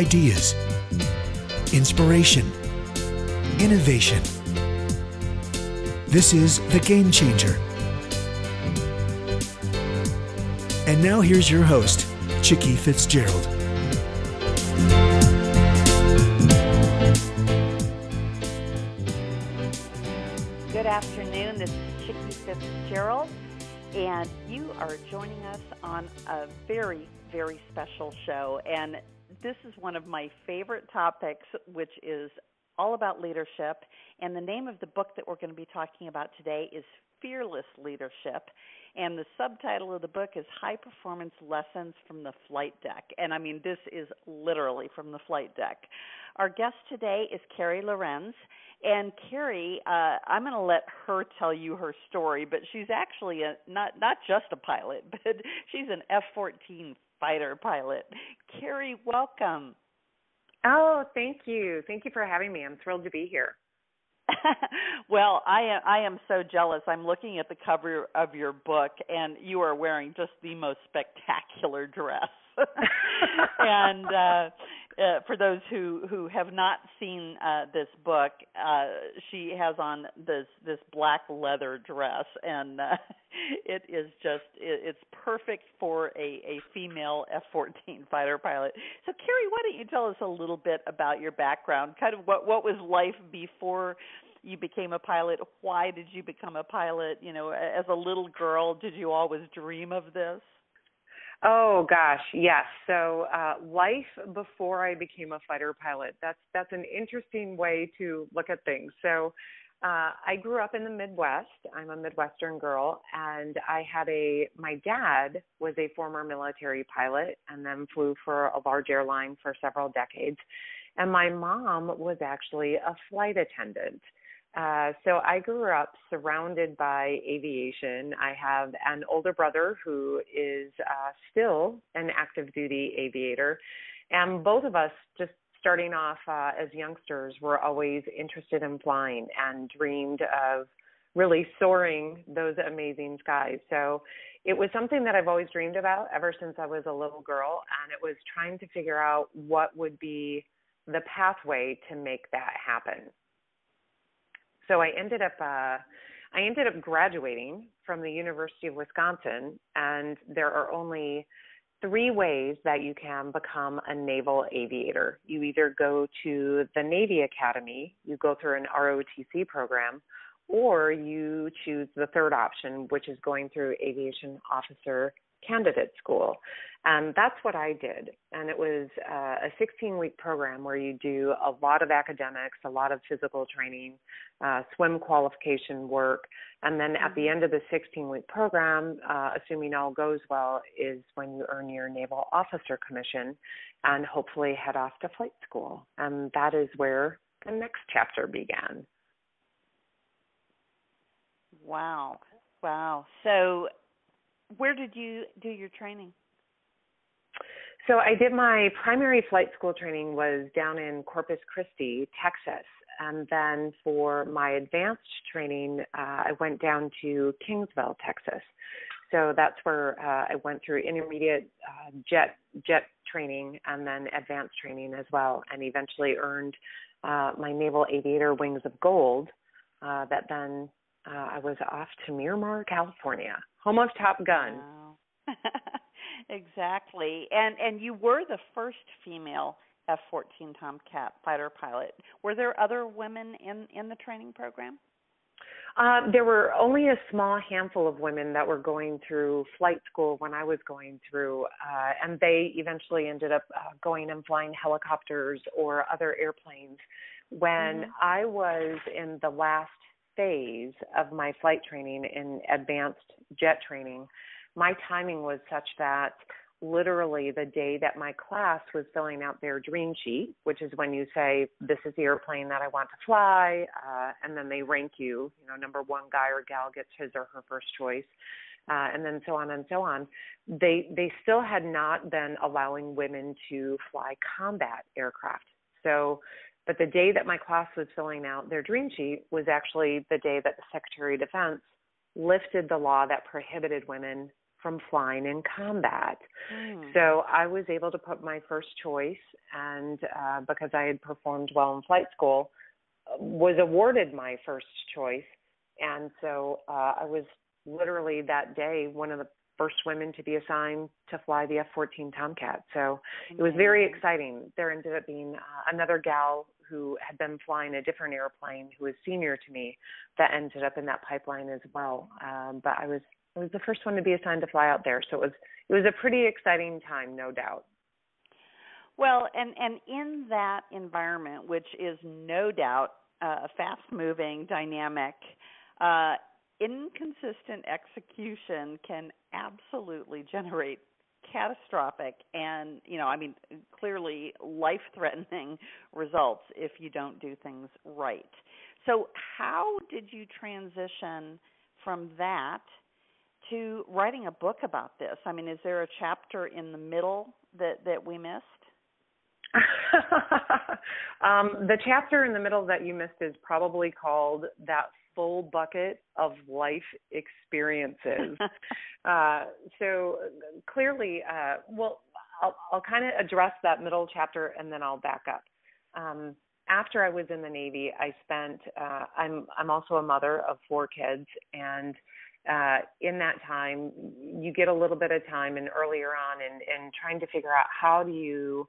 ideas, inspiration, innovation. This is The Game Changer. And now here's your host, Chicke Fitzgerald. Good afternoon. This is Chicke Fitzgerald, and you are joining us on a very, very special show. And this is one of my favorite topics, which is all about leadership. And the name of the book that we're going to be talking about today is Fearless Leadership. And the subtitle of the book is High Performance Lessons from the Flight Deck. And I mean, this is literally from the flight deck. Our guest today is Carey Lohrenz. And Carey, uh, I'm going to let her tell you her story, but she's actually a, not not just a pilot, but she's an F-14 fighter pilot. Carey, welcome. Oh, thank you. Thank you for having me. I'm thrilled to be here. well, I am I am so jealous. I'm looking at the cover of your book and you are wearing just the most spectacular dress. and uh uh, for those who who have not seen uh, this book, uh, she has on this this black leather dress, and uh, it is just it, it's perfect for a a female F-14 fighter pilot. So, Carey, why don't you tell us a little bit about your background? Kind of what what was life before you became a pilot? Why did you become a pilot? You know, as a little girl, did you always dream of this? Oh gosh, yes. So uh, life before I became a fighter pilot. That's that's an interesting way to look at things. So uh, I grew up in the Midwest. I'm a Midwestern girl, and I had a my dad was a former military pilot and then flew for a large airline for several decades, and my mom was actually a flight attendant. Uh, so I grew up surrounded by aviation. I have an older brother who is uh, still an active duty aviator, and both of us just starting off uh, as youngsters were always interested in flying and dreamed of really soaring those amazing skies. So it was something that I've always dreamed about ever since I was a little girl, and it was trying to figure out what would be the pathway to make that happen so I ended up uh, I ended up graduating from the University of Wisconsin, and there are only three ways that you can become a naval aviator. You either go to the Navy Academy, you go through an ROTC program, or you choose the third option, which is going through aviation officer candidate school. And that's what I did. And it was uh, a 16 week program where you do a lot of academics, a lot of physical training, uh, swim qualification work. And then at the mm-hmm. end of the 16 week program, uh, assuming all goes well, is when you earn your Naval Officer Commission and hopefully head off to flight school. And that is where the next chapter began. Wow. Wow. So where did you do your training? So I did my primary flight school training was down in Corpus Christi, Texas, and then for my advanced training, uh, I went down to Kingsville, Texas. So that's where uh, I went through intermediate uh, jet jet training and then advanced training as well, and eventually earned uh, my Naval Aviator Wings of Gold. Uh, that then uh, I was off to Miramar, California, home of Top Gun. Wow. exactly, and and you were the first female F-14 Tomcat fighter pilot. Were there other women in in the training program? Uh, there were only a small handful of women that were going through flight school when I was going through, uh, and they eventually ended up uh, going and flying helicopters or other airplanes. When mm-hmm. I was in the last phase of my flight training in advanced jet training, my timing was such that literally the day that my class was filling out their dream sheet, which is when you say, This is the airplane that I want to fly, uh, and then they rank you, you know, number one guy or gal gets his or her first choice. Uh, and then so on and so on. They they still had not been allowing women to fly combat aircraft. So but the day that my class was filling out their dream sheet was actually the day that the Secretary of Defense lifted the law that prohibited women from flying in combat. Mm. So I was able to put my first choice, and uh, because I had performed well in flight school, was awarded my first choice. And so uh, I was literally that day one of the first women to be assigned to fly the F-14 Tomcat. So it was very exciting. There ended up being uh, another gal who had been flying a different airplane who was senior to me that ended up in that pipeline as well. Um, but I was I was the first one to be assigned to fly out there, so it was it was a pretty exciting time, no doubt. Well, and and in that environment, which is no doubt uh, fast-moving, dynamic, uh, inconsistent execution can absolutely generate catastrophic and you know i mean clearly life threatening results if you don't do things right. So how did you transition from that to writing a book about this? I mean is there a chapter in the middle that that we missed? Um, the chapter in the middle that you missed is probably called that full bucket of life experiences. uh, so clearly, uh, well, I'll, I'll kind of address that middle chapter and then I'll back up. Um, after I was in the Navy, I spent. Uh, I'm I'm also a mother of four kids, and uh, in that time, you get a little bit of time and earlier on, and and trying to figure out how do you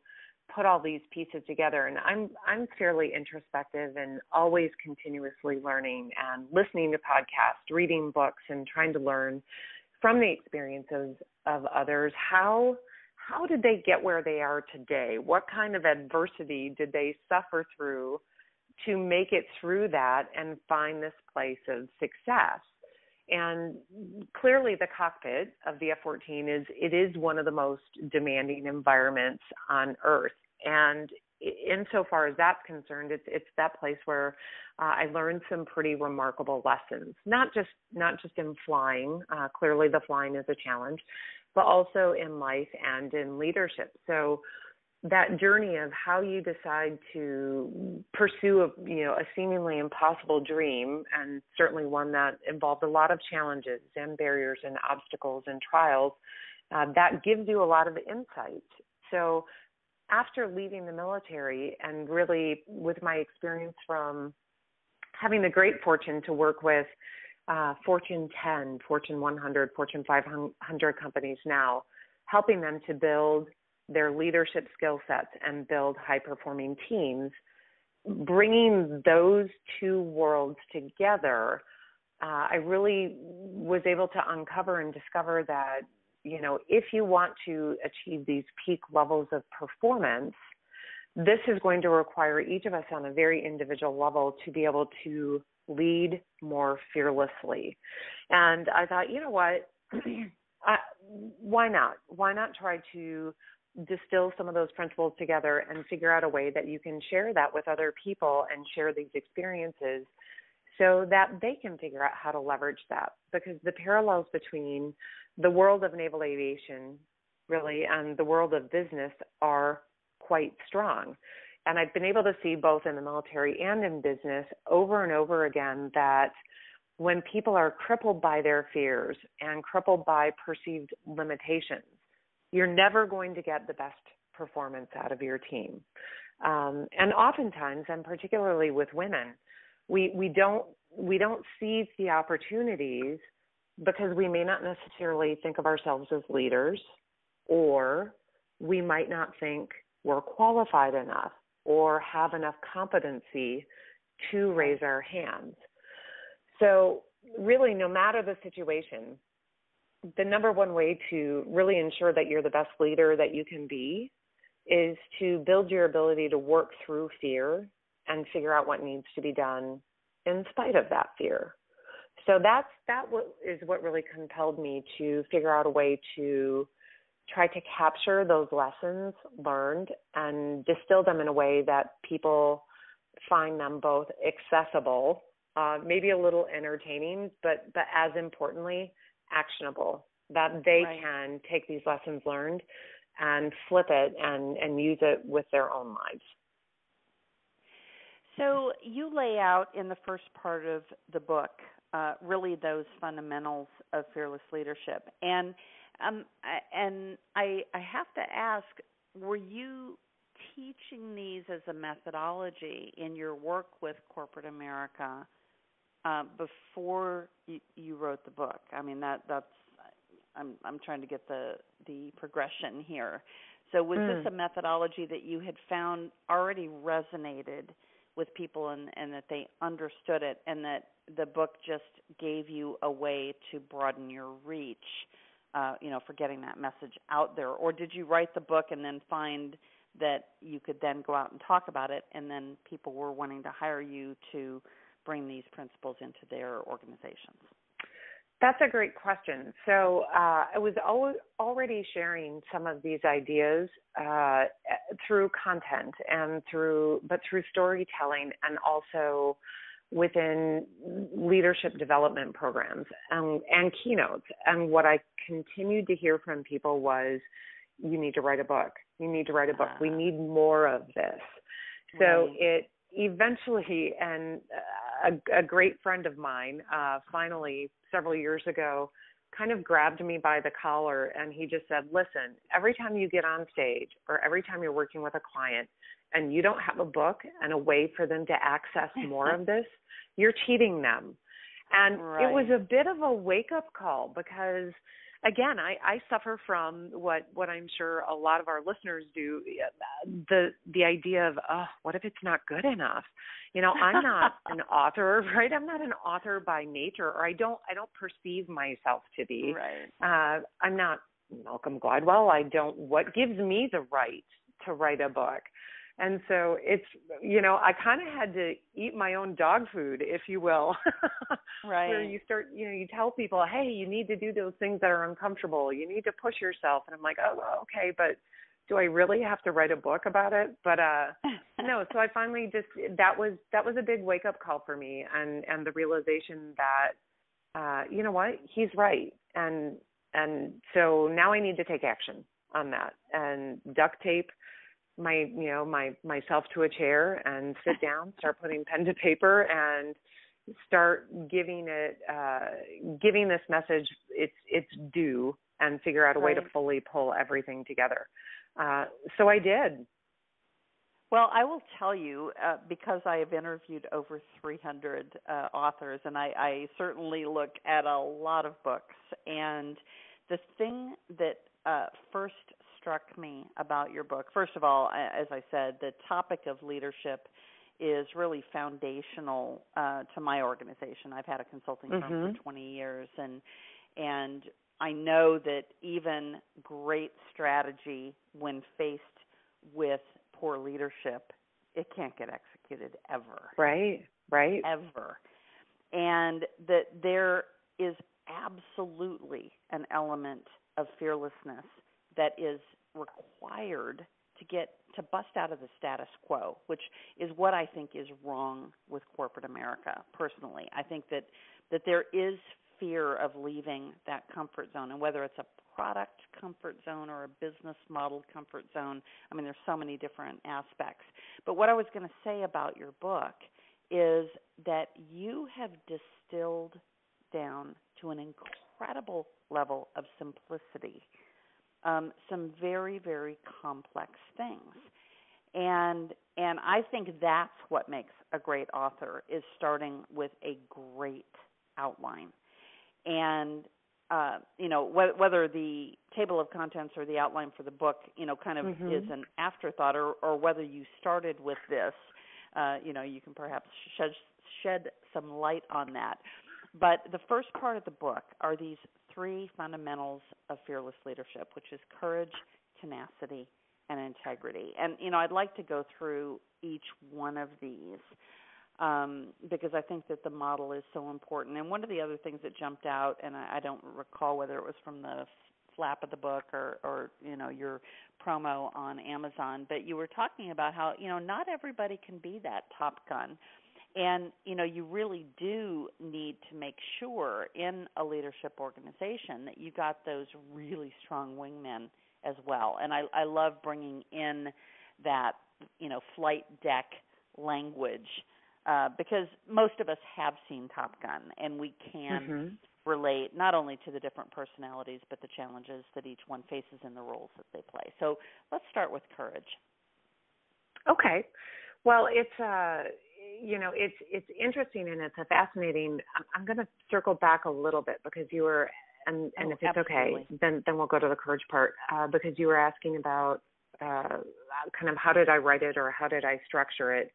put all these pieces together and i'm i'm fairly introspective and always continuously learning and listening to podcasts reading books and trying to learn from the experiences of others. How how did they get where they are today? What kind of adversity did they suffer through to make it through that and find this place of success and clearly, the cockpit of the F 14 is it is one of the most demanding environments on Earth. And insofar as that's concerned, it's it's that place where uh, I learned some pretty remarkable lessons. Not just not just in flying. Uh, clearly, the flying is a challenge, but also in life and in leadership. So that journey of how you decide to pursue a you know a seemingly impossible dream and certainly one that involved a lot of challenges and barriers and obstacles and trials uh, that gives you a lot of insight. So after leaving the military and really with my experience from having the great fortune to work with uh, Fortune 10, Fortune 100, Fortune 500 companies now, helping them to build their leadership skill sets and build high performing teams, bringing those two worlds together, uh, I really was able to uncover and discover that, you know, if you want to achieve these peak levels of performance, this is going to require each of us on a very individual level to be able to lead more fearlessly. And I thought, you know what? I, why not? Why not try to distill some of those principles together and figure out a way that you can share that with other people and share these experiences so that they can figure out how to leverage that. Because the parallels between the world of naval aviation really and the world of business are quite strong. And I've been able to see both in the military and in business over and over again that when people are crippled by their fears and crippled by perceived limitations you're never going to get the best performance out of your team. Um, and oftentimes, and particularly with women, we we don't we don't seize the opportunities because we may not necessarily think of ourselves as leaders, or we might not think we're qualified enough or have enough competency to raise our hands. So, really, no matter the situation, the number one way to really ensure that you're the best leader that you can be is to build your ability to work through fear and figure out what needs to be done in spite of that fear. So that's that what is what really compelled me to figure out a way to try to capture those lessons learned and distill them in a way that people find them both accessible, uh, maybe a little entertaining, but but as importantly, actionable that they right. can take these lessons learned and flip it and and use it with their own lives so you lay out in the first part of the book uh, really those fundamentals of fearless leadership and um, and I I have to ask, were you teaching these as a methodology in your work with corporate America uh, before you, you wrote the book? I mean that that's I'm I'm trying to get the the progression here. So was mm. this a methodology that you had found already resonated with people and and that they understood it and that the book just gave you a way to broaden your reach uh you know for getting that message out there or did you write the book and then find that you could then go out and talk about it and then people were wanting to hire you to bring these principles into their organizations that's a great question. So uh, I was al- already sharing some of these ideas uh, through content and through, but through storytelling and also within leadership development programs and, and keynotes. And what I continued to hear from people was, "You need to write a book. You need to write a book. We ah. need more of this." So right. it eventually, and a, a great friend of mine, uh, finally several years ago kind of grabbed me by the collar and he just said, Listen, every time you get on stage or every time you're working with a client and you don't have a book and a way for them to access more of this, you're cheating them. And right. it was a bit of a wake up call because again, I, I suffer from what what I'm sure a lot of our listeners do the the idea of oh, what if it's not good enough? You know, I'm not an author, right? I'm not an author by nature, or I don't I don't perceive myself to be. Right. Uh, I'm not Malcolm Gladwell. I don't. What gives me the right to write a book? And so it's you know i kind of had to eat my own dog food if you will right. where you start you know you tell people hey you need to do those things that are uncomfortable. You need to push yourself. And i'm like oh okay but do i really have to write a book about it? But uh no so i finally just that was that was a big wake up call for me and and the realization that uh you know what? He's right. And and so now i need to take action on that and duct tape my you know my myself to a chair and sit down start putting pen to paper and start giving it uh giving this message its its due and figure out a way to fully pull everything together uh so i did well, I will tell you uh, because I have interviewed over 300 uh, authors, and I, I certainly look at a lot of books. And the thing that uh, first struck me about your book. First of all, as I said, the topic of leadership is really foundational uh, to my organization. I've had a consulting firm mm-hmm. for 20 years, and and I know that even great strategy, when faced with poor leadership, it can't get executed ever. Right. Right. Ever. And that there is absolutely an element of fearlessness that is required to get to bust out of the status quo, which is what I think is wrong with corporate America personally. I think that that there is fear of leaving that comfort zone and whether it's a product comfort zone or a business model comfort zone. I mean there's so many different aspects. But what I was going to say about your book is that you have distilled down to an incredible level of simplicity um, some very very complex things. And and I think that's what makes a great author is starting with a great outline. And uh, you know wh- whether the table of contents or the outline for the book you know kind of mm-hmm. is an afterthought or or whether you started with this uh, you know you can perhaps shed shed some light on that. But the first part of the book are these three fundamentals of fearless leadership, which is courage, tenacity, and integrity. And you know, I'd like to go through each one of these um, because I think that the model is so important. And one of the other things that jumped out, and I, I don't recall whether it was from the flap of the book or, or you know your promo on Amazon, but you were talking about how you know not everybody can be that top gun and you know you really do need to make sure in a leadership organization that you got those really strong wingmen as well and i i love bringing in that you know flight deck language uh, because most of us have seen Top Gun, and we can mm-hmm. relate not only to the different personalities but the challenges that each one faces in the roles that they play. So let's start with courage. Okay. Well, it's uh you know, it's it's interesting and it's a fascinating. I'm, I'm going to circle back a little bit because you were and and oh, if it's absolutely. okay, then then we'll go to the courage part uh, because you were asking about uh, kind of how did I write it or how did I structure it,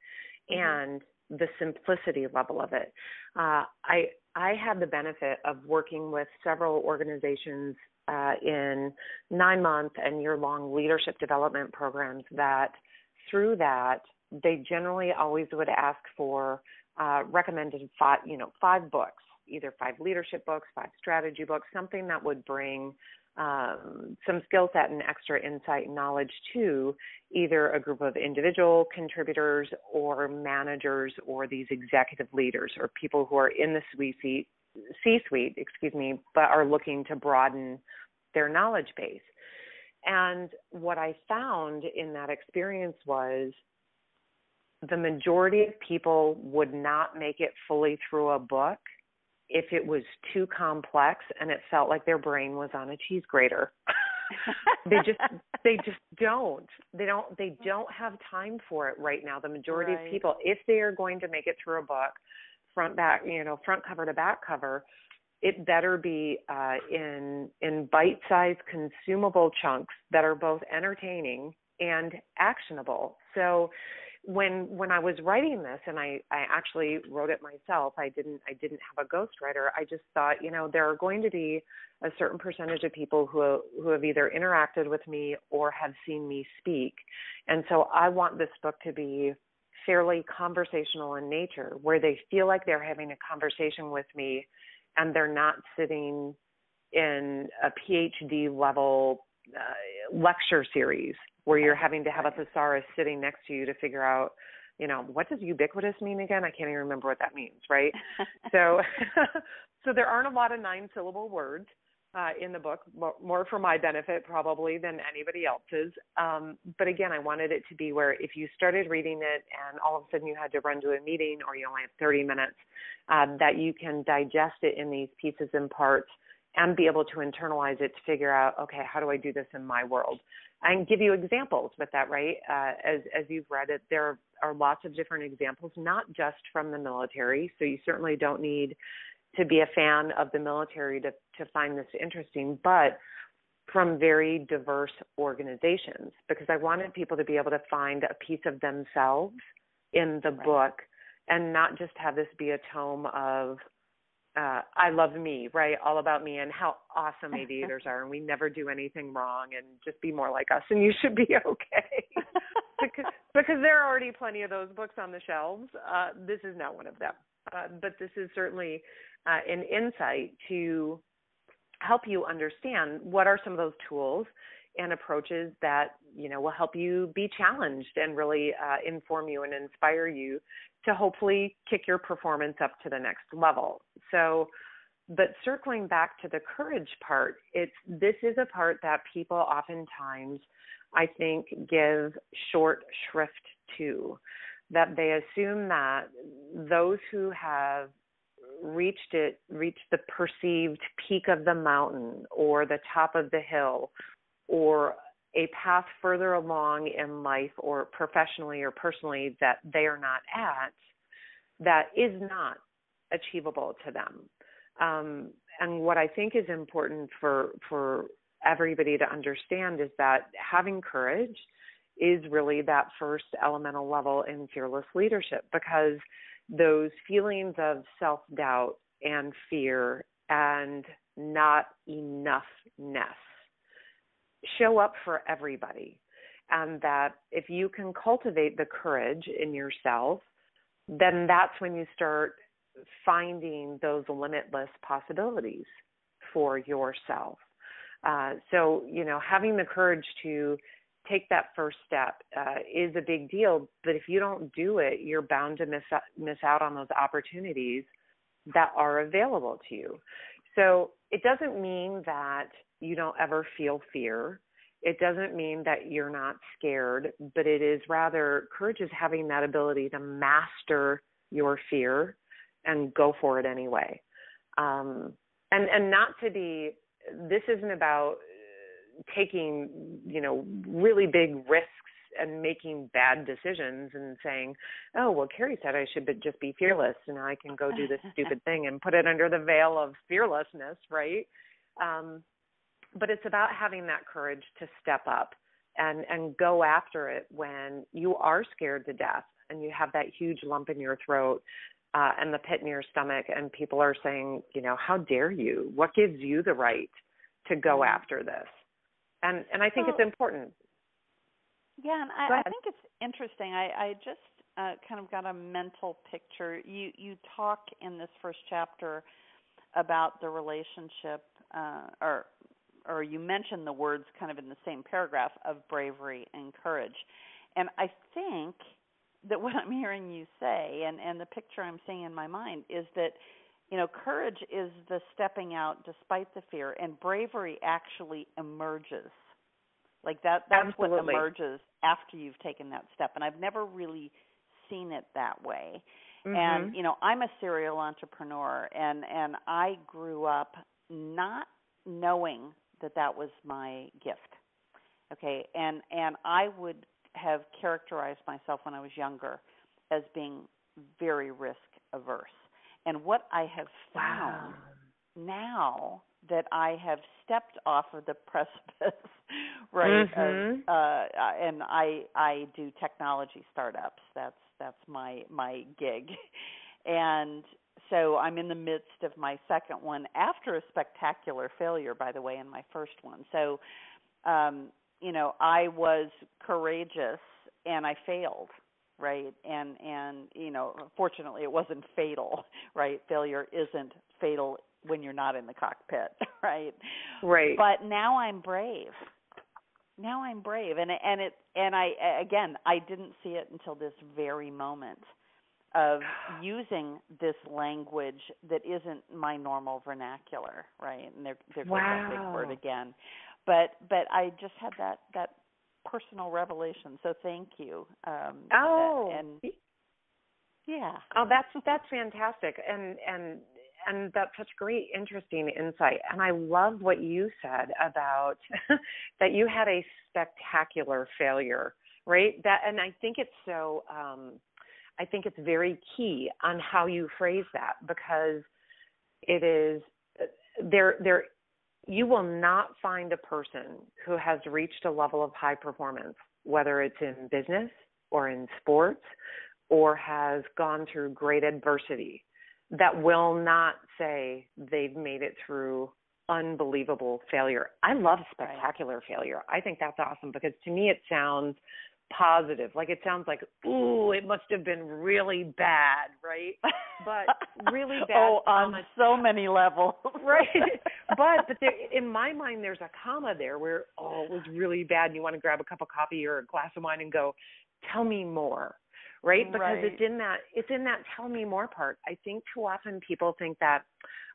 mm-hmm. and the simplicity level of it. Uh, I I had the benefit of working with several organizations uh, in nine month and year long leadership development programs that through that they generally always would ask for uh, recommended five you know five books either five leadership books five strategy books something that would bring um, some skill set and extra insight and knowledge to either a group of individual contributors or managers or these executive leaders or people who are in the C-suite, C-suite, excuse me, but are looking to broaden their knowledge base. And what I found in that experience was the majority of people would not make it fully through a book if it was too complex and it felt like their brain was on a cheese grater. they just they just don't. They don't they don't have time for it right now. The majority right. of people if they are going to make it through a book front back, you know, front cover to back cover, it better be uh in in bite-sized consumable chunks that are both entertaining and actionable. So when when I was writing this and I I actually wrote it myself I didn't I didn't have a ghostwriter. I just thought you know there are going to be a certain percentage of people who who have either interacted with me or have seen me speak. And so I want this book to be fairly conversational in nature where they feel like they're having a conversation with me and they're not sitting in a PhD level uh, lecture series where you're having to have a thesaurus sitting next to you to figure out, you know, what does ubiquitous mean again? I can't even remember what that means, right? so, so there aren't a lot of nine syllable words. Uh, in the book, more for my benefit probably than anybody else's. Um, but again, I wanted it to be where if you started reading it and all of a sudden you had to run to a meeting or you only have 30 minutes, um, that you can digest it in these pieces and parts and be able to internalize it to figure out, okay, how do I do this in my world? and give you examples with that, right? Uh, as as you've read it, there are lots of different examples, not just from the military. So you certainly don't need to be a fan of the military to to find this interesting, but from very diverse organizations because I wanted people to be able to find a piece of themselves in the right. book and not just have this be a tome of uh, I love me, right? All about me and how awesome aviators are, and we never do anything wrong, and just be more like us, and you should be okay. because, because there are already plenty of those books on the shelves. Uh, this is not one of them, uh, but this is certainly uh, an insight to help you understand what are some of those tools and approaches that you know will help you be challenged and really uh, inform you and inspire you to hopefully kick your performance up to the next level. So, but circling back to the courage part, it's this is a part that people oftentimes I think give short shrift to that they assume that those who have reached it reached the perceived peak of the mountain or the top of the hill or a path further along in life or professionally or personally that they are not at that is not achievable to them. Um, and what I think is important for for everybody to understand is that having courage is really that first elemental level in fearless leadership because those feelings of self doubt and fear and not enoughness show up for everybody. And that if you can cultivate the courage in yourself, then that's when you start finding those limitless possibilities for yourself. Uh, so, you know, having the courage to take that first step uh, is a big deal. But if you don't do it, you're bound to miss miss out on those opportunities that are available to you. So it doesn't mean that you don't ever feel fear. It doesn't mean that you're not scared, but it is rather courage is having that ability to master your fear and go for it anyway. Um, and and not to be. This isn't about taking you know really big risks and making bad decisions and saying, "Oh, well, Carey said I should just be fearless, and I can go do this stupid thing and put it under the veil of fearlessness, right?" Um, but it's about having that courage to step up and and go after it when you are scared to death and you have that huge lump in your throat uh, and the pit in your stomach, and people are saying, you know, how dare you? What gives you the right to go mm-hmm. after this? And and I think it's important. Yeah, and I, I think it's interesting. I, I just uh, kind of got a mental picture. You you talk in this first chapter about the relationship, uh, or or you mention the words kind of in the same paragraph of bravery and courage, and I think that what I'm hearing you say, and and the picture I'm seeing in my mind is that you know courage is the stepping out despite the fear, and bravery actually emerges like that that's Absolutely. what emerges after you've taken that step. And I've never really seen it that way. Mm-hmm. And you know, I'm a serial entrepreneur and and I grew up not knowing that that was my gift. Okay? And and I would have characterized myself when I was younger as being very risk averse. And what I have found wow. now that I have stepped off of the precipice, right? Mm-hmm. Of, uh, and I I do technology startups. That's that's my my gig, and so I'm in the midst of my second one after a spectacular failure, by the way, in my first one. So, um, you know, I was courageous and I failed right and and you know fortunately it wasn't fatal right failure isn't fatal when you're not in the cockpit, right? Right. But now I'm brave. Now I'm brave, and and it and I again I didn't see it until this very moment of using this language that isn't my normal vernacular, right? And they're there's wow. a big word again, but but I just had that that personal revelation. So thank you. Um, oh, and yeah. Oh, that's that's fantastic, and and and that's such great interesting insight. And i love what you said about that you had a spectacular failure right? That and i think it's so um i think it's very key on how you phrase that because it is there there you will not find a person who has reached a level of high performance whether it's in business or in sports or has gone through great adversity that will not say they've made it through unbelievable failure. I love spectacular right. failure. I think that's awesome because to me it sounds positive. Like it sounds like, ooh, it must have been really bad, right? But really bad. oh, on so many levels. right. But but there, in my mind, there's a comma there where oh, it was really bad, and you want to grab a cup of coffee or a glass of wine and go, tell me more right? Because right. it's in that it's in that tell me more part. I think too often people think that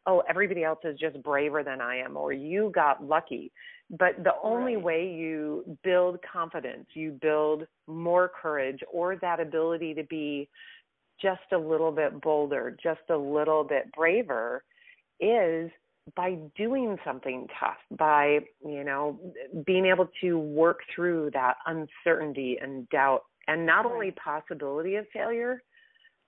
oh, everybody else is just braver than I am or you got lucky. But the only right. way you build confidence, you build more courage or that ability to be just a little bit bolder, just a little bit braver is by doing something tough, by, you know, being able to work through that uncertainty and doubt and not only possibility of failure,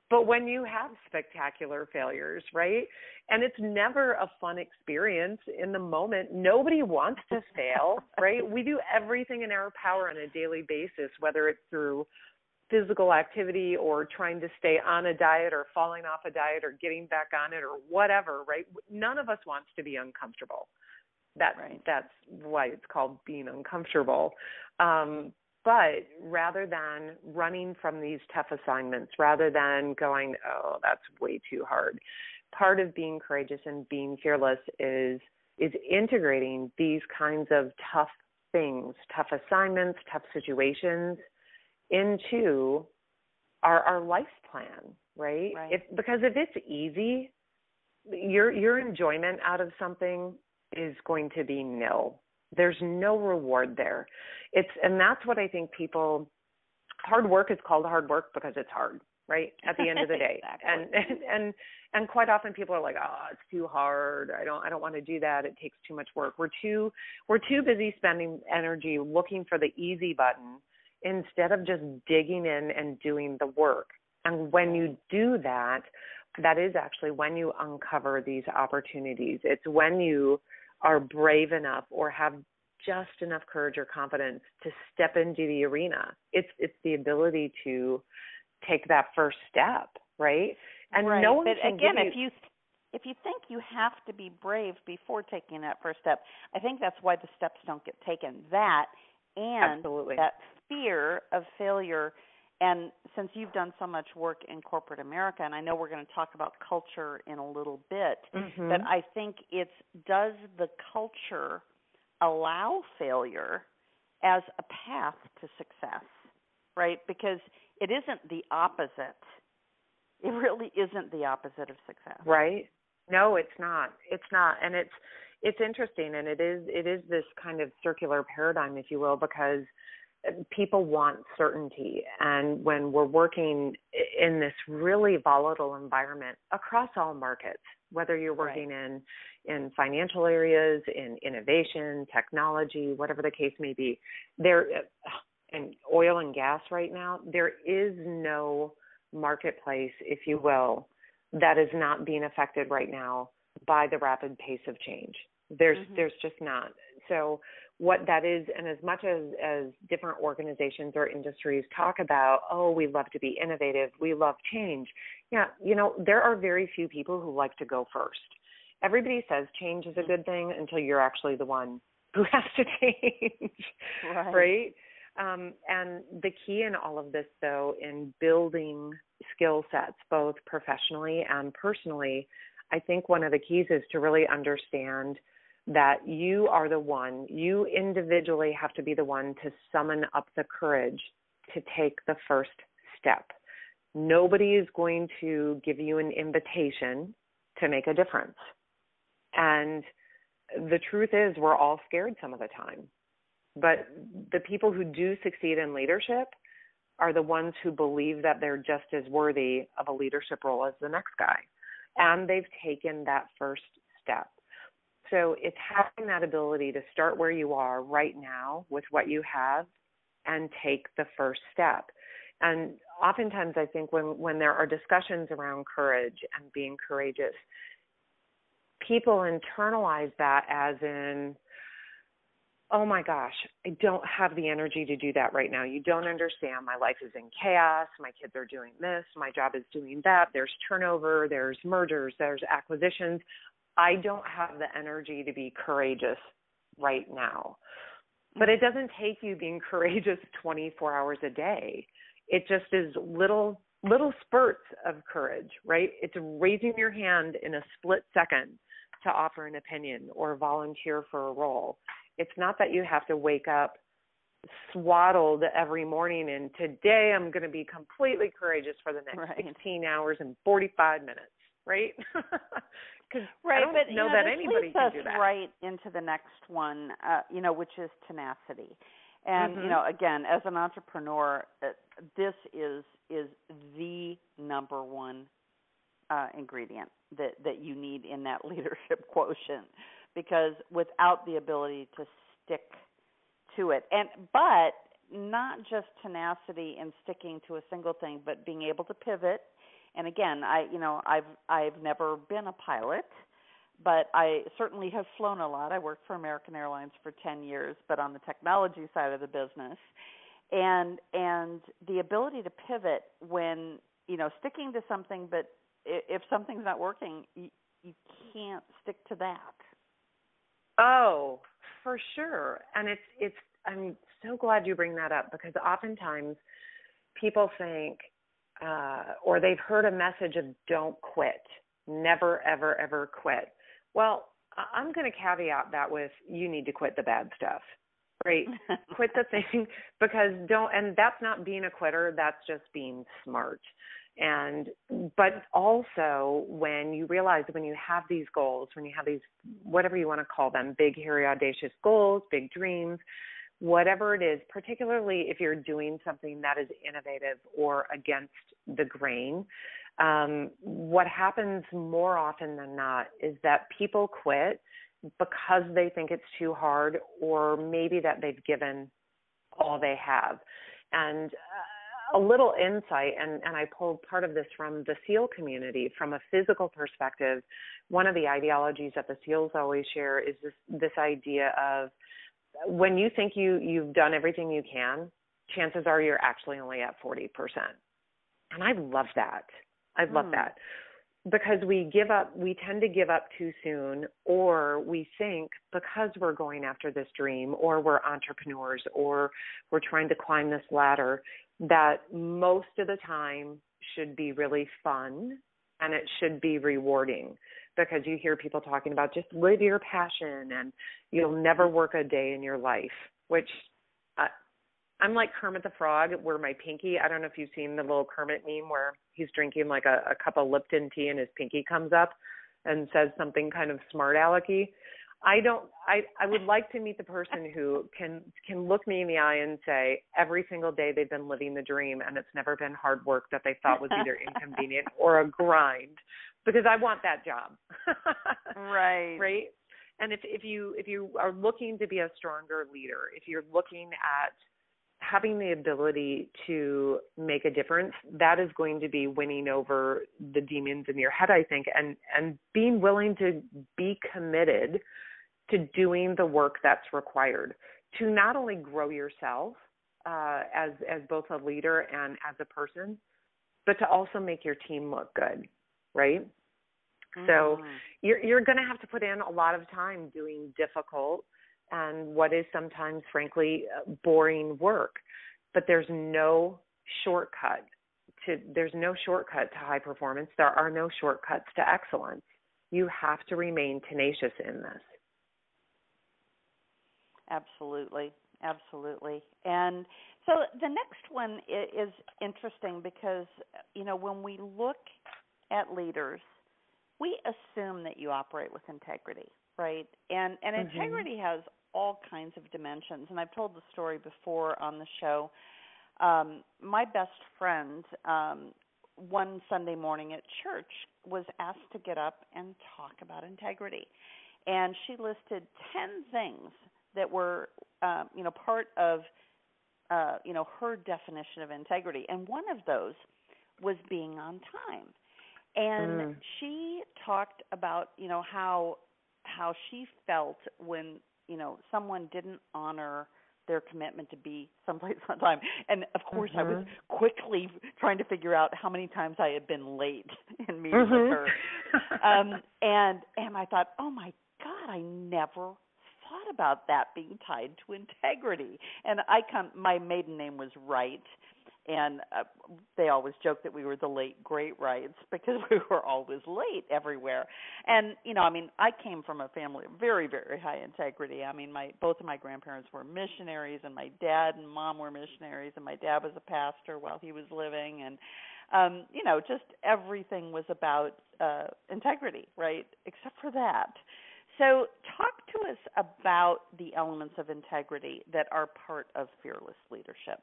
but when you have spectacular failures, right? And it's never a fun experience in the moment. Nobody wants to fail, right? We do everything in our power on a daily basis, whether it's through physical activity or trying to stay on a diet or falling off a diet or getting back on it or whatever, right? None of us wants to be uncomfortable. That right. that's why it's called being uncomfortable. Um, but rather than running from these tough assignments, rather than going, oh, that's way too hard, part of being courageous and being fearless is is integrating these kinds of tough things, tough assignments, tough situations into our our life plan, right? right. If, because if it's easy, your your enjoyment out of something is going to be nil there's no reward there. It's and that's what I think people hard work is called hard work because it's hard, right? At the end of the day. exactly. And, and and and quite often people are like, "Oh, it's too hard. I don't I don't want to do that. It takes too much work." We're too we're too busy spending energy looking for the easy button instead of just digging in and doing the work. And when you do that, that is actually when you uncover these opportunities. It's when you are brave enough or have just enough courage or confidence to step into the arena. It's it's the ability to take that first step, right? And right. no one but can again, you... if you if you think you have to be brave before taking that first step, I think that's why the steps don't get taken. That and Absolutely. that fear of failure. And since you've done so much work in corporate America, and I know we're going to talk about culture in a little bit, mm-hmm. but I think it's does the culture allow failure as a path to success, right? Because it isn't the opposite. It really isn't the opposite of success. Right. No, it's not. It's not. And it's it's interesting and it is it is this kind of circular paradigm if you will because people want certainty and when we're working in this really volatile environment across all markets whether you're working right. in in financial areas in innovation technology whatever the case may be there in oil and gas right now there is no marketplace if you will that is not being affected right now by the rapid pace of change there's mm-hmm. there's just not. So what that is, and as much as as different organizations or industries talk about, oh, we love to be innovative, we love change. Yeah, you know, there are very few people who like to go first. Everybody says change is a good thing until you're actually the one who has to change, right? right? Um, and the key in all of this, though, in building skill sets, both professionally and personally, I think one of the keys is to really understand that you are the one, you individually have to be the one to summon up the courage to take the first step. Nobody is going to give you an invitation to make a difference. And the truth is, we're all scared some of the time. But the people who do succeed in leadership are the ones who believe that they're just as worthy of a leadership role as the next guy. And they've taken that first step. So it's having that ability to start where you are right now with what you have and take the first step. And oftentimes I think when when there are discussions around courage and being courageous, people internalize that as in oh my gosh, I don't have the energy to do that right now. You don't understand. My life is in chaos. My kids are doing this. My job is doing that. There's turnover. There's mergers. There's acquisitions. I don't have the energy to be courageous right now. But mm-hmm. it doesn't take you being courageous 24 hours a day. It just is little little spurts of courage, right? It's raising your hand in a split second to offer an opinion or volunteer for a role. It's not that you have to wake up swaddled every morning and today I'm going to be completely courageous for the next right. 16 hours and 45 minutes, right? Because right, I don't but, know you know, that anybody leads can us do that. Right into the next one, uh, you know, which is tenacity. And mm-hmm. you know, again, as an entrepreneur, uh, this is is the number one uh, ingredient that that you need in that leadership quotient, because without the ability to stick to it, and but not just tenacity and sticking to a single thing, but being able to pivot and again, I you know I've I've never been a pilot, but I certainly have flown a lot. I worked for American Airlines for 10 years, but on the technology side of the business, and and the ability to pivot when you know sticking to something, but if something's not working, you, you can't stick to that. Oh, for sure. And it's it's I'm so glad you bring that up because oftentimes people think uh, or they've heard a message of don't quit, never, ever, ever quit. Well, I'm going to caveat that with you need to quit the bad stuff, right? quit the thing because don't, and that's not being a quitter, that's just being smart. And, but also when you realize when you have these goals, when you have these, whatever you want to call them, big, hairy, audacious goals, big dreams, whatever it is, particularly if you're doing something that is innovative or against the grain, um, what happens more often than not is that people quit because they think it's too hard or maybe that they've given all they have. And uh, a little insight, and, and I pulled part of this from the SEAL community, from a physical perspective. One of the ideologies that the SEALs always share is this, this idea of when you think you, you've done everything you can, chances are you're actually only at 40%. And I love that. I love mm. that because we give up we tend to give up too soon or we think because we're going after this dream or we're entrepreneurs or we're trying to climb this ladder that most of the time should be really fun and it should be rewarding because you hear people talking about just live your passion and you'll never work a day in your life which uh, I'm like Kermit the Frog, where my pinky. I don't know if you've seen the little Kermit meme where he's drinking like a, a cup of Lipton tea and his pinky comes up and says something kind of smart alecky. I don't. I I would like to meet the person who can can look me in the eye and say every single day they've been living the dream and it's never been hard work that they thought was either inconvenient or a grind, because I want that job. right. Right. And if if you if you are looking to be a stronger leader, if you're looking at having the ability to make a difference that is going to be winning over the demons in your head i think and and being willing to be committed to doing the work that's required to not only grow yourself uh, as as both a leader and as a person but to also make your team look good right mm-hmm. so you're you're going to have to put in a lot of time doing difficult and what is sometimes, frankly, boring work. But there's no shortcut to there's no shortcut to high performance. There are no shortcuts to excellence. You have to remain tenacious in this. Absolutely, absolutely. And so the next one is interesting because you know when we look at leaders, we assume that you operate with integrity, right? And and mm-hmm. integrity has all kinds of dimensions. And I've told the story before on the show. Um, my best friend, um, one Sunday morning at church, was asked to get up and talk about integrity. And she listed 10 things that were, uh, you know, part of, uh, you know, her definition of integrity. And one of those was being on time. And mm. she talked about, you know, how how she felt when you know someone didn't honor their commitment to be someplace on time. And of course, mm-hmm. I was mm-hmm. quickly trying to figure out how many times I had been late in meeting mm-hmm. with her. um, and and I thought, oh my God, I never about that being tied to integrity. And I come, my maiden name was Wright, and uh, they always joke that we were the late great Wrights because we were always late everywhere. And you know, I mean, I came from a family of very, very high integrity. I mean, my both of my grandparents were missionaries, and my dad and mom were missionaries, and my dad was a pastor while he was living, and um, you know, just everything was about uh, integrity, right? Except for that. So, talk to us about the elements of integrity that are part of fearless leadership.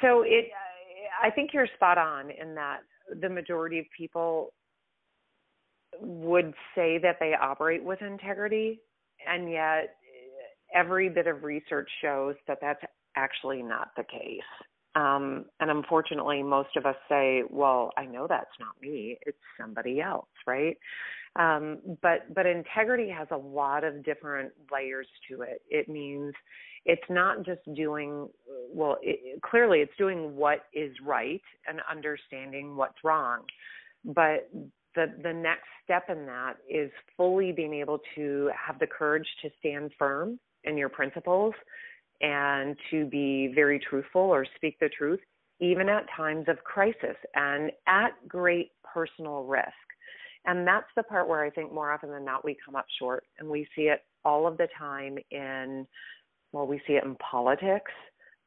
So it i think you're spot on in that the majority of people would say that they operate with integrity and yet every bit of research shows that that's actually not the case um, and unfortunately most of us say well i know that's not me. It's somebody else right? Um, but but integrity has a lot of different layers to it. It means it's not just doing well it, clearly it's doing what is right and understanding what's wrong. But the the next step in that is fully being able to have the courage to stand firm in your principles and to be very truthful or speak the truth even at times of crisis and at great personal risk and that's the part where i think more often than not we come up short and we see it all of the time in well, we see it in politics.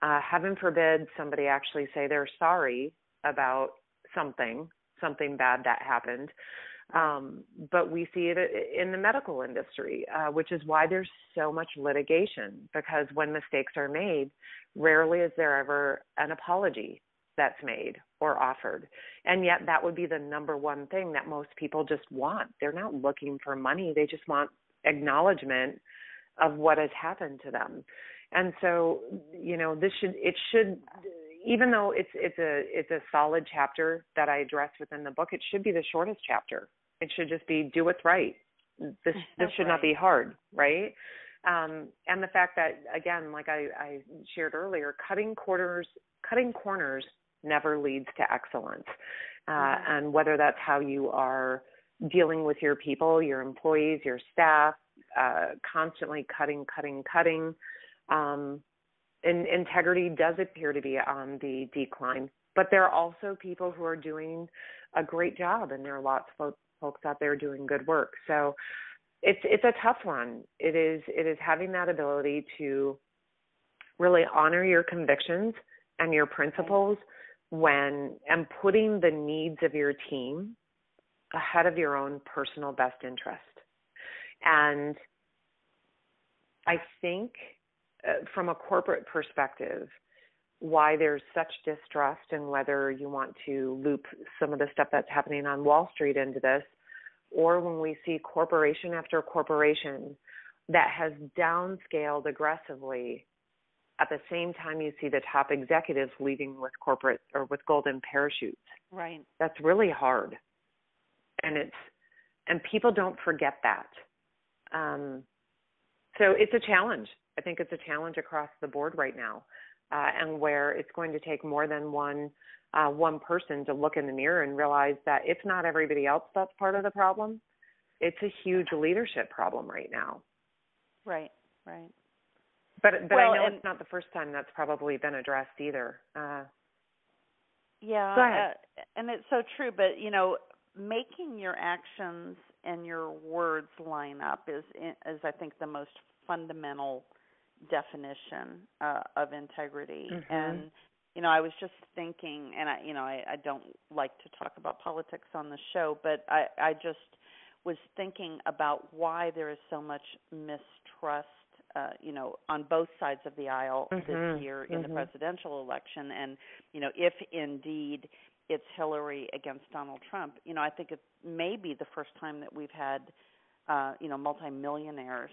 Uh, heaven forbid somebody actually say they're sorry about something, something bad that happened. Um, but we see it in the medical industry, uh, which is why there's so much litigation because when mistakes are made, rarely is there ever an apology that's made or offered. And yet, that would be the number one thing that most people just want. They're not looking for money, they just want acknowledgement of what has happened to them. And so, you know, this should, it should, even though it's it's a it's a solid chapter that I address within the book, it should be the shortest chapter. It should just be do what's right. This this should right. not be hard, right? Um, and the fact that again, like I, I shared earlier, cutting corners cutting corners never leads to excellence. Uh, mm-hmm. And whether that's how you are dealing with your people, your employees, your staff, uh, constantly cutting, cutting, cutting. Um, in, integrity does appear to be on the decline, but there are also people who are doing a great job, and there are lots of folks out there doing good work. So it's it's a tough one. It is it is having that ability to really honor your convictions and your principles when and putting the needs of your team ahead of your own personal best interest. And I think uh, from a corporate perspective, why there's such distrust and whether you want to loop some of the stuff that's happening on Wall Street into this, or when we see corporation after corporation that has downscaled aggressively at the same time you see the top executives leaving with corporate or with golden parachutes. Right. That's really hard. And it's and people don't forget that. Um, so it's a challenge. I think it's a challenge across the board right now uh, and where it's going to take more than one uh, one person to look in the mirror and realize that it's not everybody else that's part of the problem it's a huge leadership problem right now right right but but well, I know it's not the first time that's probably been addressed either. Uh, yeah, uh, and it's so true. But you know, making your actions and your words line up is is I think the most fundamental definition uh, of integrity. Mm-hmm. And you know, I was just thinking, and I you know I, I don't like to talk about politics on the show, but I I just was thinking about why there is so much mistrust uh, you know, on both sides of the aisle mm-hmm. this year in mm-hmm. the presidential election. And, you know, if indeed it's Hillary against Donald Trump, you know, I think it may be the first time that we've had, uh, you know, multimillionaires,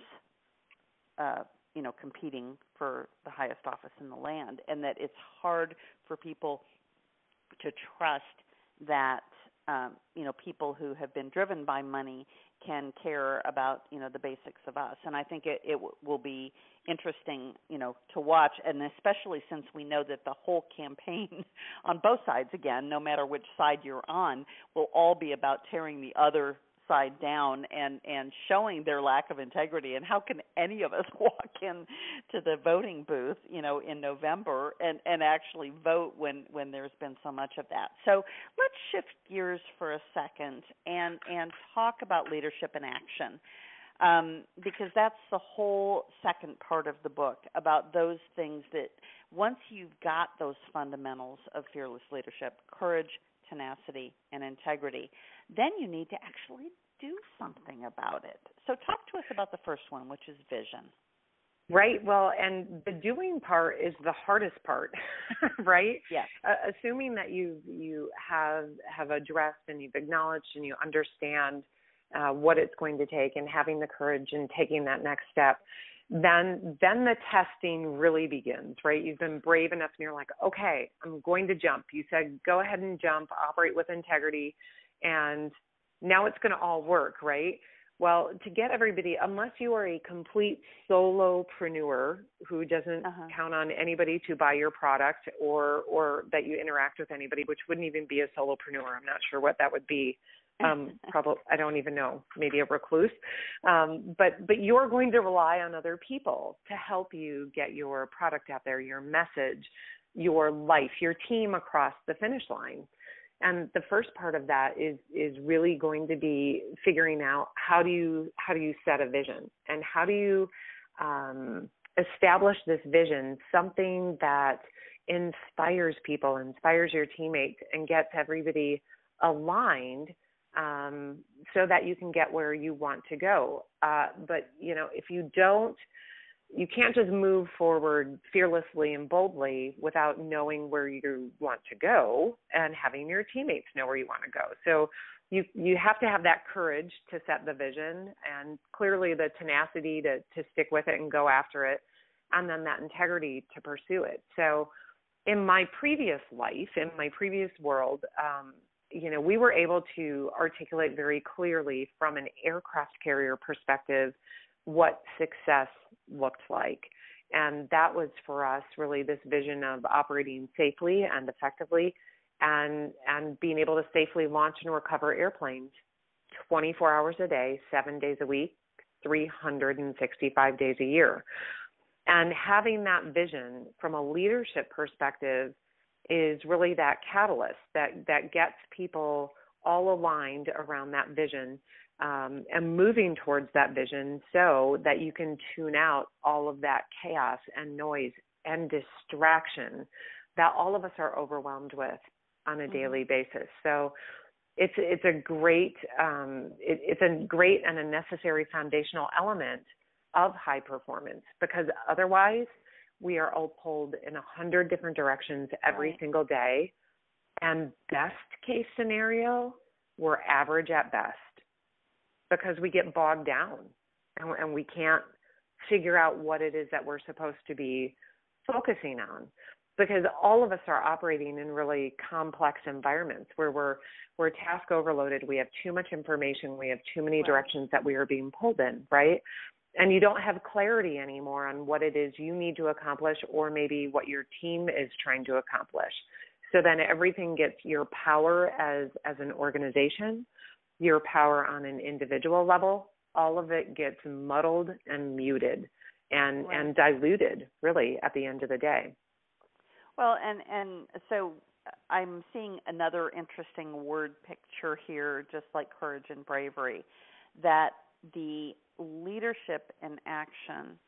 uh, you know, competing for the highest office in the land, and that it's hard for people to trust that um, you know people who have been driven by money can care about you know the basics of us. And i think it, it w- will be interesting you know to watch and especially since we know that the whole campaign on both sides again no matter which side you're on will all be about tearing the other upside down and and showing their lack of integrity. And how can any of us walk in to the voting booth you know in November and and actually vote when when there's been so much of that? So let's shift gears for a second and and talk about leadership in action um, because that's the whole second part of the book about those things that once you've got those fundamentals of fearless leadership courage tenacity and integrity then you need to actually do something about it. So, talk to us about the first one, which is vision. Right. Well, and the doing part is the hardest part, right? Yes. Uh, assuming that you you have have addressed and you've acknowledged and you understand uh, what it's going to take, and having the courage and taking that next step, then then the testing really begins, right? You've been brave enough, and you're like, okay, I'm going to jump. You said go ahead and jump, operate with integrity, and now it's going to all work, right? Well, to get everybody, unless you are a complete solopreneur who doesn't uh-huh. count on anybody to buy your product or or that you interact with anybody, which wouldn't even be a solopreneur. I'm not sure what that would be. Um, probably I don't even know. Maybe a recluse. Um, but but you're going to rely on other people to help you get your product out there, your message, your life, your team across the finish line and the first part of that is is really going to be figuring out how do you how do you set a vision and how do you um, establish this vision something that inspires people inspires your teammates and gets everybody aligned um, so that you can get where you want to go. Uh, but you know, if you don't, you can't just move forward fearlessly and boldly without knowing where you want to go and having your teammates know where you want to go. So you you have to have that courage to set the vision and clearly the tenacity to to stick with it and go after it and then that integrity to pursue it. So in my previous life, in my previous world, um, you know, we were able to articulate very clearly from an aircraft carrier perspective what success looked like. And that was for us really this vision of operating safely and effectively and and being able to safely launch and recover airplanes 24 hours a day, 7 days a week, 365 days a year. And having that vision from a leadership perspective is really that catalyst that that gets people all aligned around that vision um, and moving towards that vision so that you can tune out all of that chaos and noise and distraction that all of us are overwhelmed with on a mm-hmm. daily basis. So it's it's a great um, it, it's a great and a necessary foundational element of high performance because otherwise we are all pulled in a hundred different directions every right. single day. And best case scenario we're average at best because we get bogged down and, and we can't figure out what it is that we're supposed to be focusing on because all of us are operating in really complex environments where we're we're task overloaded. We have too much information. We have too many directions that we are being pulled in right and you don't have clarity anymore on what it is you need to accomplish or maybe what your team is trying to accomplish so then everything gets your power as as an organization your power on an individual level all of it gets muddled and muted and right. and diluted really at the end of the day well and and so i'm seeing another interesting word picture here just like courage and bravery that the leadership in action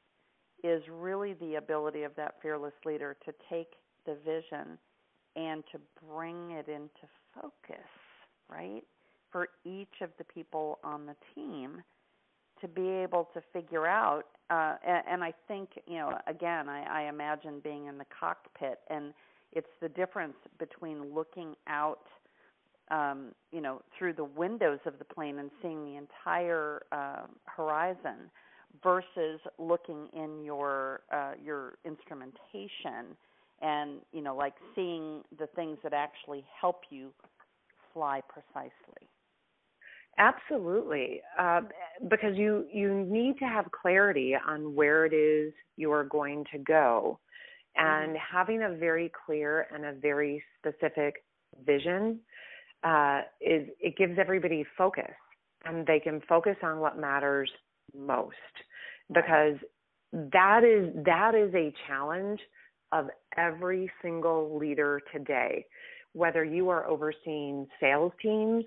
is really the ability of that fearless leader to take the vision and to bring it into focus, right? For each of the people on the team to be able to figure out uh and, and I think, you know, again, I, I imagine being in the cockpit and it's the difference between looking out um, you know, through the windows of the plane and seeing the entire uh, horizon versus looking in your uh, your instrumentation and you know like seeing the things that actually help you fly precisely. Absolutely. Uh, because you you need to have clarity on where it is you're going to go. And mm-hmm. having a very clear and a very specific vision uh, is it gives everybody focus and they can focus on what matters most because that is that is a challenge of every single leader today. Whether you are overseeing sales teams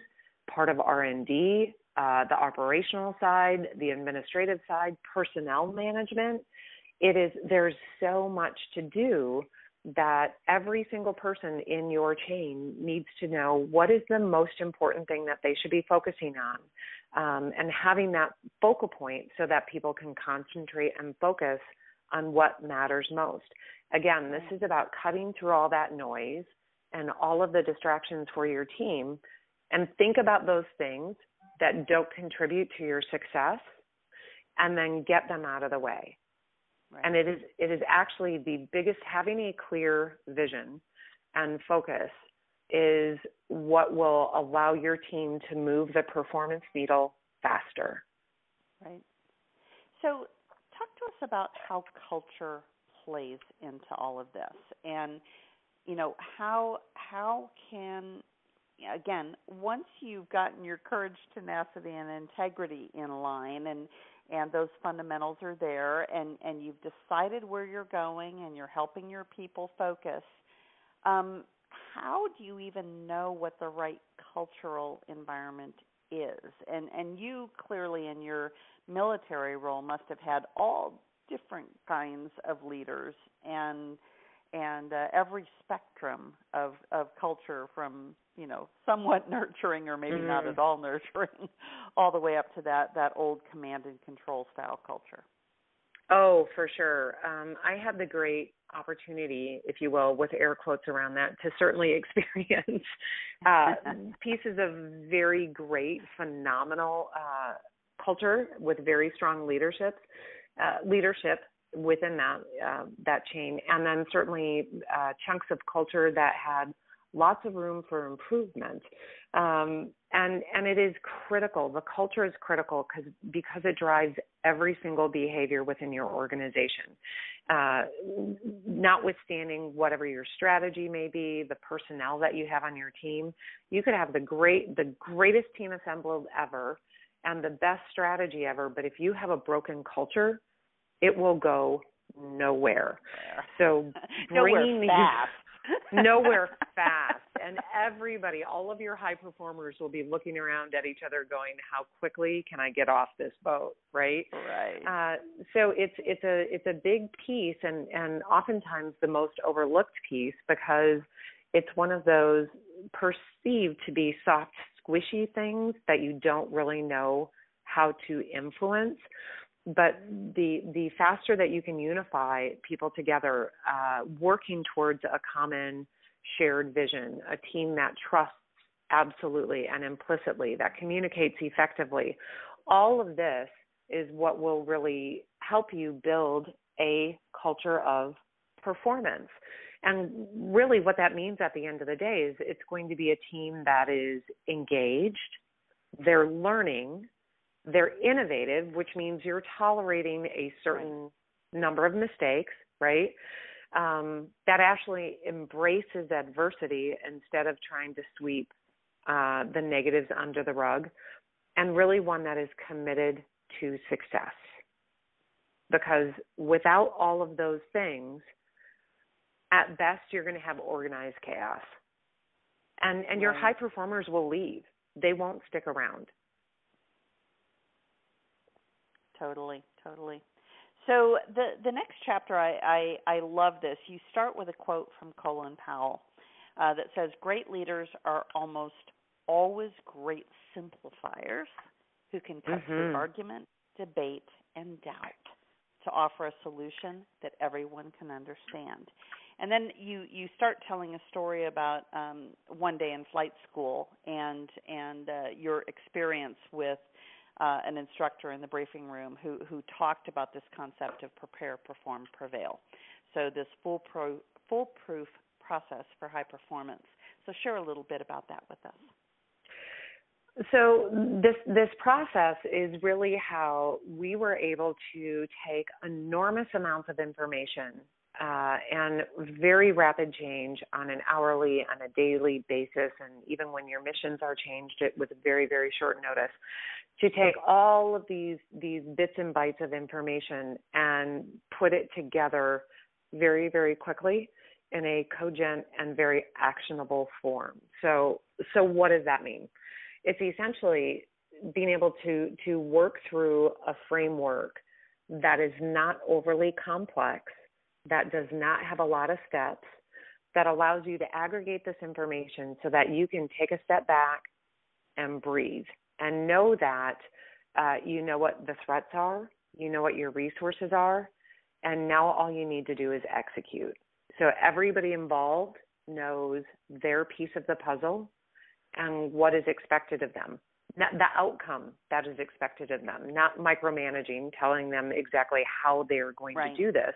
part of r&d uh, the operational side the administrative side personnel management it is there's so much to do that every single person in your chain needs to know what is the most important thing that they should be focusing on um, and having that focal point so that people can concentrate and focus on what matters most. Again, this is about cutting through all that noise and all of the distractions for your team and think about those things that don't contribute to your success and then get them out of the way. Right. And it is it is actually the biggest having a clear vision and focus is what will allow your team to move the performance needle faster. Right. So talk to us about how culture plays into all of this and you know how how can again once you've gotten your courage tenacity and integrity in line and and those fundamentals are there and and you've decided where you're going and you're helping your people focus um, how do you even know what the right cultural environment is? And and you clearly in your military role must have had all different kinds of leaders and and uh, every spectrum of of culture from you know somewhat nurturing or maybe mm. not at all nurturing all the way up to that that old command and control style culture. Oh for sure. Um, i had the great opportunity if you will with air quotes around that to certainly experience uh, pieces of very great phenomenal uh, culture with very strong leadership uh, leadership within that uh, that chain, and then certainly uh, chunks of culture that had lots of room for improvement. Um, and and it is critical. The culture is critical because because it drives every single behavior within your organization. Uh, notwithstanding whatever your strategy may be, the personnel that you have on your team, you could have the great the greatest team assembled ever and the best strategy ever. But if you have a broken culture, it will go nowhere. So bringing nowhere fast. Nowhere fast. And everybody, all of your high performers will be looking around at each other going, How quickly can I get off this boat? Right? Right. Uh, so it's it's a it's a big piece and, and oftentimes the most overlooked piece because it's one of those perceived to be soft, squishy things that you don't really know how to influence but the the faster that you can unify people together, uh, working towards a common shared vision, a team that trusts absolutely and implicitly, that communicates effectively, all of this is what will really help you build a culture of performance. And really, what that means at the end of the day is it's going to be a team that is engaged, they're learning, they're innovative, which means you're tolerating a certain number of mistakes, right? Um, that actually embraces adversity instead of trying to sweep uh, the negatives under the rug, and really one that is committed to success. Because without all of those things, at best you're going to have organized chaos, and and your high performers will leave. They won't stick around. Totally, totally. So the the next chapter, I I, I love this. You start with a quote from Colin Powell uh, that says, "Great leaders are almost always great simplifiers who can cut mm-hmm. through argument, debate, and doubt to offer a solution that everyone can understand." And then you you start telling a story about um, one day in flight school and and uh, your experience with uh, an instructor in the briefing room who, who talked about this concept of prepare, perform, prevail. So this full pro, foolproof process for high performance. So share a little bit about that with us. So this this process is really how we were able to take enormous amounts of information uh, and very rapid change on an hourly, on a daily basis, and even when your missions are changed, it with very very short notice to take all of these these bits and bytes of information and put it together very very quickly in a cogent and very actionable form. So so what does that mean? It's essentially being able to to work through a framework that is not overly complex, that does not have a lot of steps, that allows you to aggregate this information so that you can take a step back and breathe and know that uh, you know what the threats are, you know what your resources are, and now all you need to do is execute. So everybody involved knows their piece of the puzzle and what is expected of them. Not the outcome that is expected of them, not micromanaging, telling them exactly how they are going right. to do this.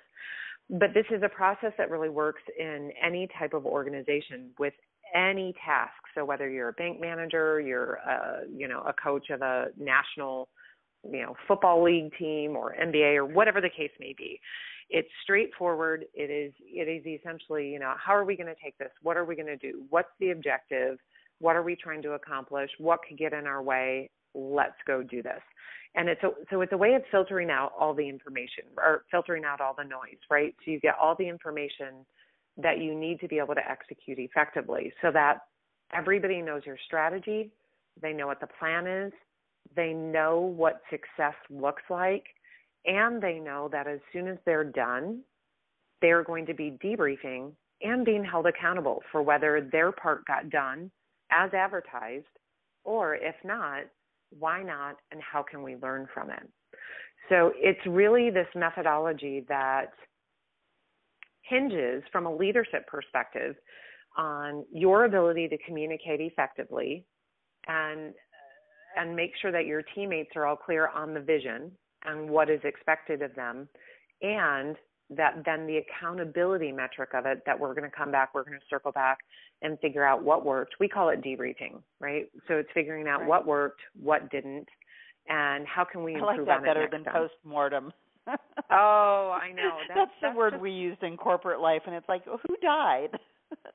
But this is a process that really works in any type of organization with any task. So whether you're a bank manager, you're a, you know a coach of a national you know football league team or NBA or whatever the case may be. It's straightforward. It is it is essentially you know how are we going to take this? What are we going to do? What's the objective? What are we trying to accomplish? What could get in our way? Let's go do this. And it's a, so it's a way of filtering out all the information or filtering out all the noise, right? So you get all the information that you need to be able to execute effectively so that everybody knows your strategy, they know what the plan is, they know what success looks like, and they know that as soon as they're done, they're going to be debriefing and being held accountable for whether their part got done as advertised, or if not, why not, and how can we learn from it? So it's really this methodology that hinges from a leadership perspective on your ability to communicate effectively and and make sure that your teammates are all clear on the vision and what is expected of them and that then the accountability metric of it that we're going to come back we're going to circle back and figure out what worked. We call it debriefing right? So it's figuring out right. what worked what didn't and how can we improve I like that better than post mortem oh i know. That's, that's, the that's word just, we used in corporate life and it's like who died?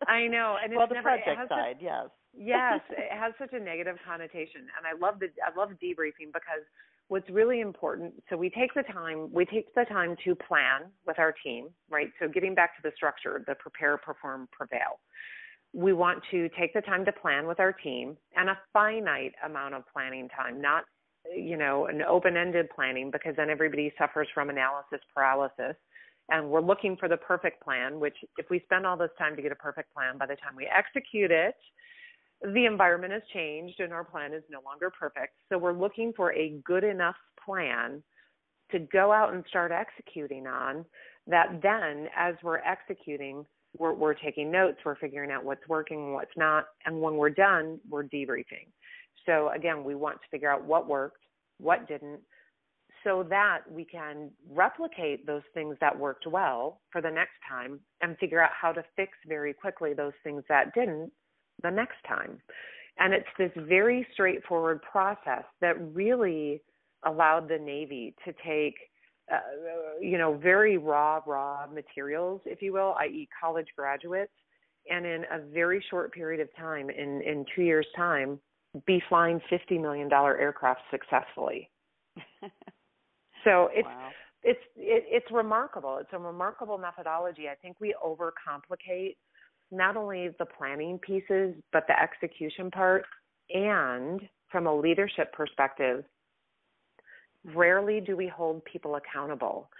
I know and well it's the never, project died yes. Yes it has such a negative connotation and i love the i love debriefing because what's really important so we take the time we take the time to plan with our team right? So getting back to the structure the prepare perform prevail. We want to take the time to plan with our team and a finite amount of planning time not you know an open ended planning because then everybody suffers from analysis paralysis. And we're looking for the perfect plan which if we spend all this time to get a perfect plan by the time we execute it the environment has changed and our plan is no longer perfect. So we're looking for a good enough plan to go out and start executing on that then as we're executing we're, we're taking notes we're figuring out what's working what's not and when we're done we're debriefing so again we want to figure out what worked what didn't so that we can replicate those things that worked well for the next time and figure out how to fix very quickly those things that didn't the next time. And it's this very straightforward process that really allowed the Navy to take, uh, you know, very raw, raw materials, if you will, i.e., college graduates, and in a very short period of time, in, in two years' time, be flying $50 million aircraft successfully. so it's. Wow. It's it, it's remarkable. It's a remarkable methodology. I think we overcomplicate not only the planning pieces, but the execution part. And from a leadership perspective, rarely do we hold people accountable.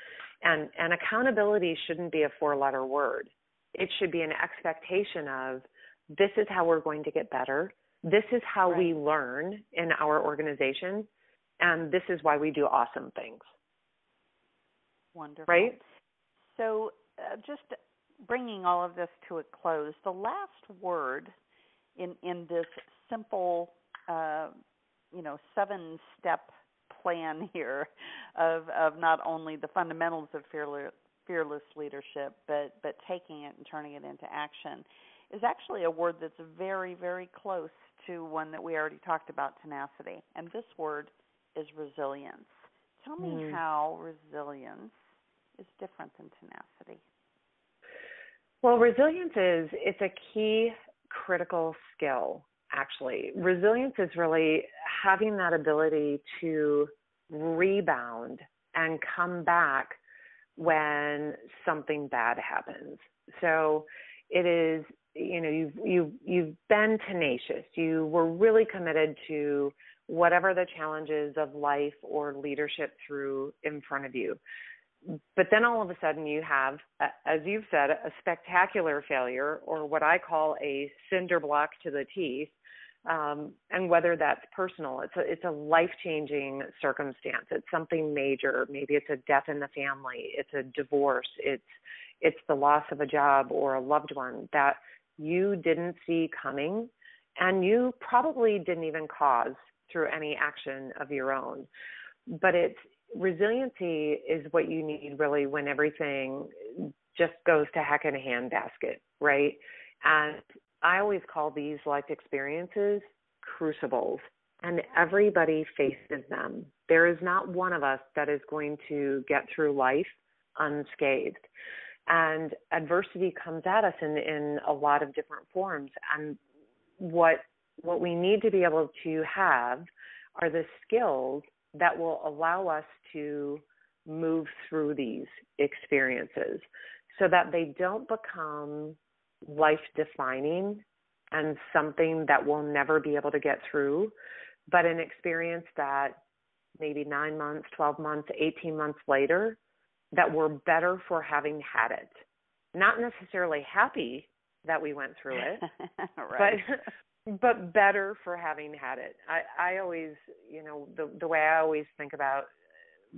And, and accountability shouldn't be a four letter word. It should be an expectation of this is how we're going to get better. This is how right. we learn in our organization. And this is why we do awesome things. Wonderful. Right? So, uh, just bringing all of this to a close, the last word in in this simple, uh, you know, seven step plan here of of not only the fundamentals of fearless fearless leadership, but but taking it and turning it into action is actually a word that's very very close to one that we already talked about tenacity, and this word is resilience. Tell me mm. how resilience is different than tenacity. Well, resilience is it's a key critical skill actually. Resilience is really having that ability to rebound and come back when something bad happens. So it is you know you've you've you've been tenacious. You were really committed to whatever the challenges of life or leadership threw in front of you but then all of a sudden you have, as you've said, a spectacular failure, or what I call a cinder block to the teeth. Um, and whether that's personal, it's a it's a life changing circumstance. It's something major. Maybe it's a death in the family. It's a divorce. It's it's the loss of a job or a loved one that you didn't see coming, and you probably didn't even cause through any action of your own. But it's resiliency is what you need really when everything just goes to heck in a handbasket, right? And I always call these life experiences crucibles, and everybody faces them. There is not one of us that is going to get through life unscathed. And adversity comes at us in, in a lot of different forms. And what what we need to be able to have are the skills that will allow us to move through these experiences so that they don't become life defining and something that we'll never be able to get through, but an experience that maybe nine months, 12 months, 18 months later, that we're better for having had it not necessarily happy that we went through it, right. But better for having had it. I I always, you know, the the way I always think about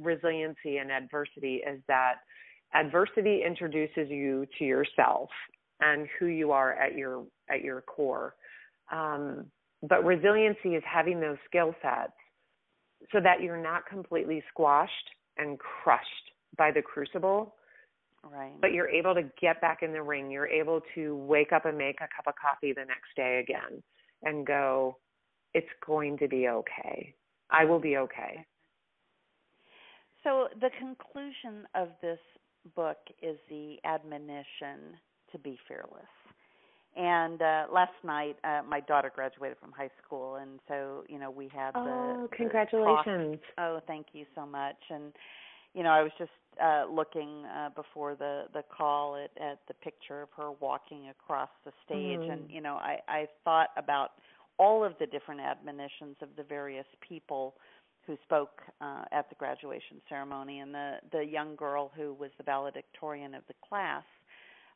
resiliency and adversity is that adversity introduces you to yourself and who you are at your at your core. Um, but resiliency is having those skill sets so that you're not completely squashed and crushed by the crucible. Right. But you're able to get back in the ring. You're able to wake up and make a cup of coffee the next day again and go, it's going to be okay. I will be okay. So, the conclusion of this book is the admonition to be fearless. And uh last night, uh my daughter graduated from high school, and so you know we had the. Oh, the congratulations! talk. Oh, thank you so much. And you know, I was just uh looking uh before the the call at at the picture of her walking across the stage, mm. and you know, I I thought about all of the different admonitions of the various people who spoke uh, at the graduation ceremony, and the the young girl who was the valedictorian of the class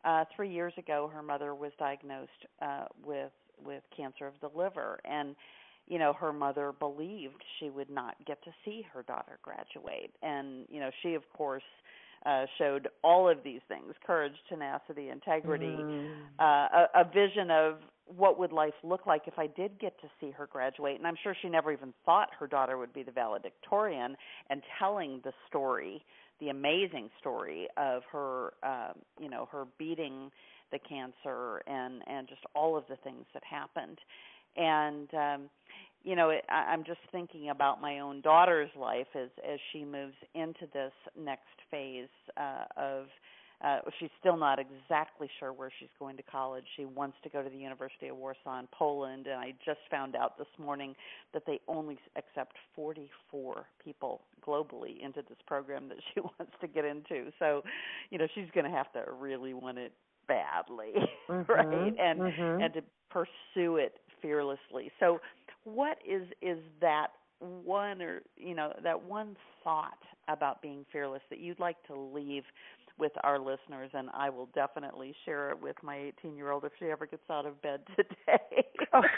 uh, three years ago, her mother was diagnosed uh, with with cancer of the liver, and you know her mother believed she would not get to see her daughter graduate, and you know she of course uh, showed all of these things: courage, tenacity, integrity, mm. uh, a, a vision of what would life look like if I did get to see her graduate. And I'm sure she never even thought her daughter would be the valedictorian and telling the story the amazing story of her um you know her beating the cancer and and just all of the things that happened and um you know it, I, i'm just thinking about my own daughter's life as as she moves into this next phase uh of uh, she's still not exactly sure where she's going to college. She wants to go to the University of Warsaw in Poland, and I just found out this morning that they only accept 44 people globally into this program that she wants to get into. So, you know, she's going to have to really want it badly, mm-hmm, right? And mm-hmm. and to pursue it fearlessly. So, what is is that one or you know that one thought about being fearless that you'd like to leave with our listeners, and I will definitely share it with my 18 year old if she ever gets out of bed today. oh.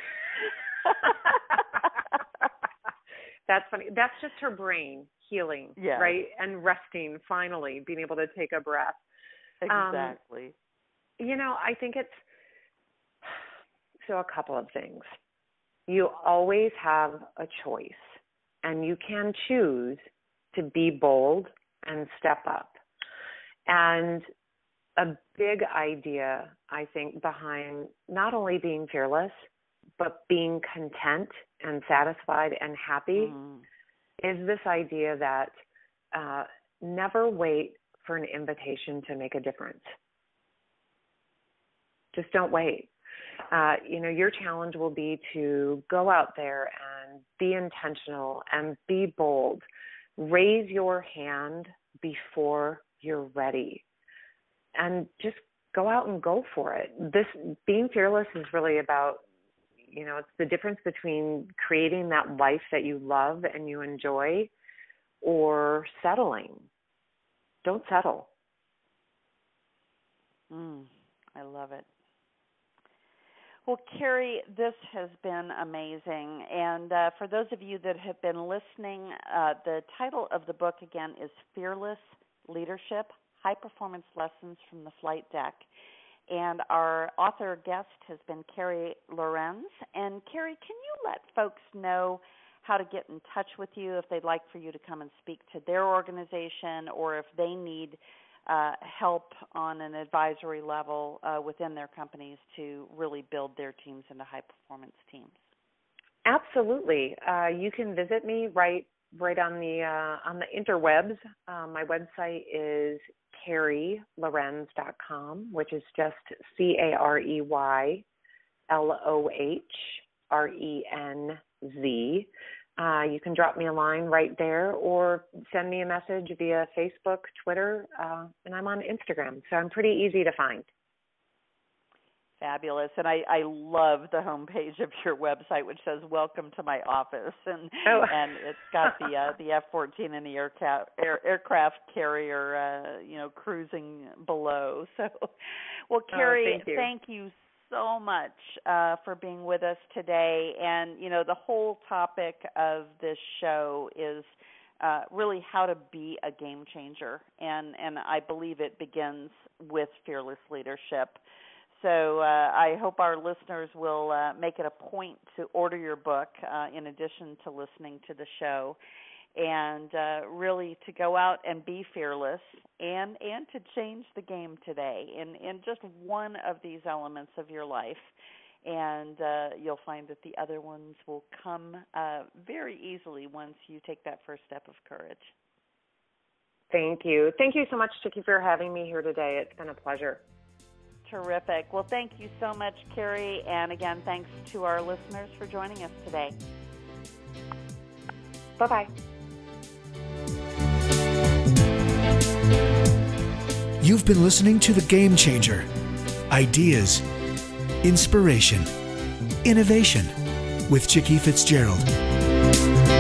That's funny. That's just her brain healing, yes. right? And resting finally, being able to take a breath. Exactly. Um, you know, I think it's so a couple of things. You always have a choice, and you can choose to be bold and step up. And a big idea, I think, behind not only being fearless, but being content and satisfied and happy mm. is this idea that uh, never wait for an invitation to make a difference. Just don't wait. Uh, you know, your challenge will be to go out there and be intentional and be bold. Raise your hand before you're ready and just go out and go for it. This being fearless is really about you know, it's the difference between creating that life that you love and you enjoy or settling. Don't settle. Mm, I love it. Well, Carey, this has been amazing. And uh, for those of you that have been listening, uh, the title of the book again is Fearless Leadership High Performance Lessons from the Flight Deck. And our author guest has been Carey Lohrenz. And Carey, can you let folks know how to get in touch with you if they'd like for you to come and speak to their organization or if they need uh, help on an advisory level uh, within their companies to really build their teams into high performance teams? Absolutely. Uh, you can visit me right right on the uh, on the interwebs. Um, my website is careylohrenz.com, which is just C A R E Y L O H R E N Z. Uh, you can drop me a line right there or send me a message via Facebook, Twitter, uh, and I'm on Instagram. So I'm pretty easy to find. Fabulous. And I, I love the homepage of your website which says Welcome to my office and oh. and it's got the uh, the F fourteen and the aircraft air, aircraft carrier uh, you know, cruising below. So well oh, Carey, oh, thank, you. thank you so much uh, for being with us today. And, you know, the whole topic of this show is uh, really how to be a game changer. And, and I believe it begins with fearless leadership. So uh, I hope our listeners will uh, make it a point to order your book uh, in addition to listening to the show and uh, really to go out and be fearless and and to change the game today in in just one of these elements of your life and uh, you'll find that the other ones will come uh, very easily once you take that first step of courage. Thank you. Thank you so much, Chicke, for having me here today. It's been a pleasure. Terrific. Well, thank you so much, Carey. And again, thanks to our listeners for joining us today. Bye bye. You've been listening to The Game Changer Ideas, Inspiration, Innovation with Chicke Fitzgerald.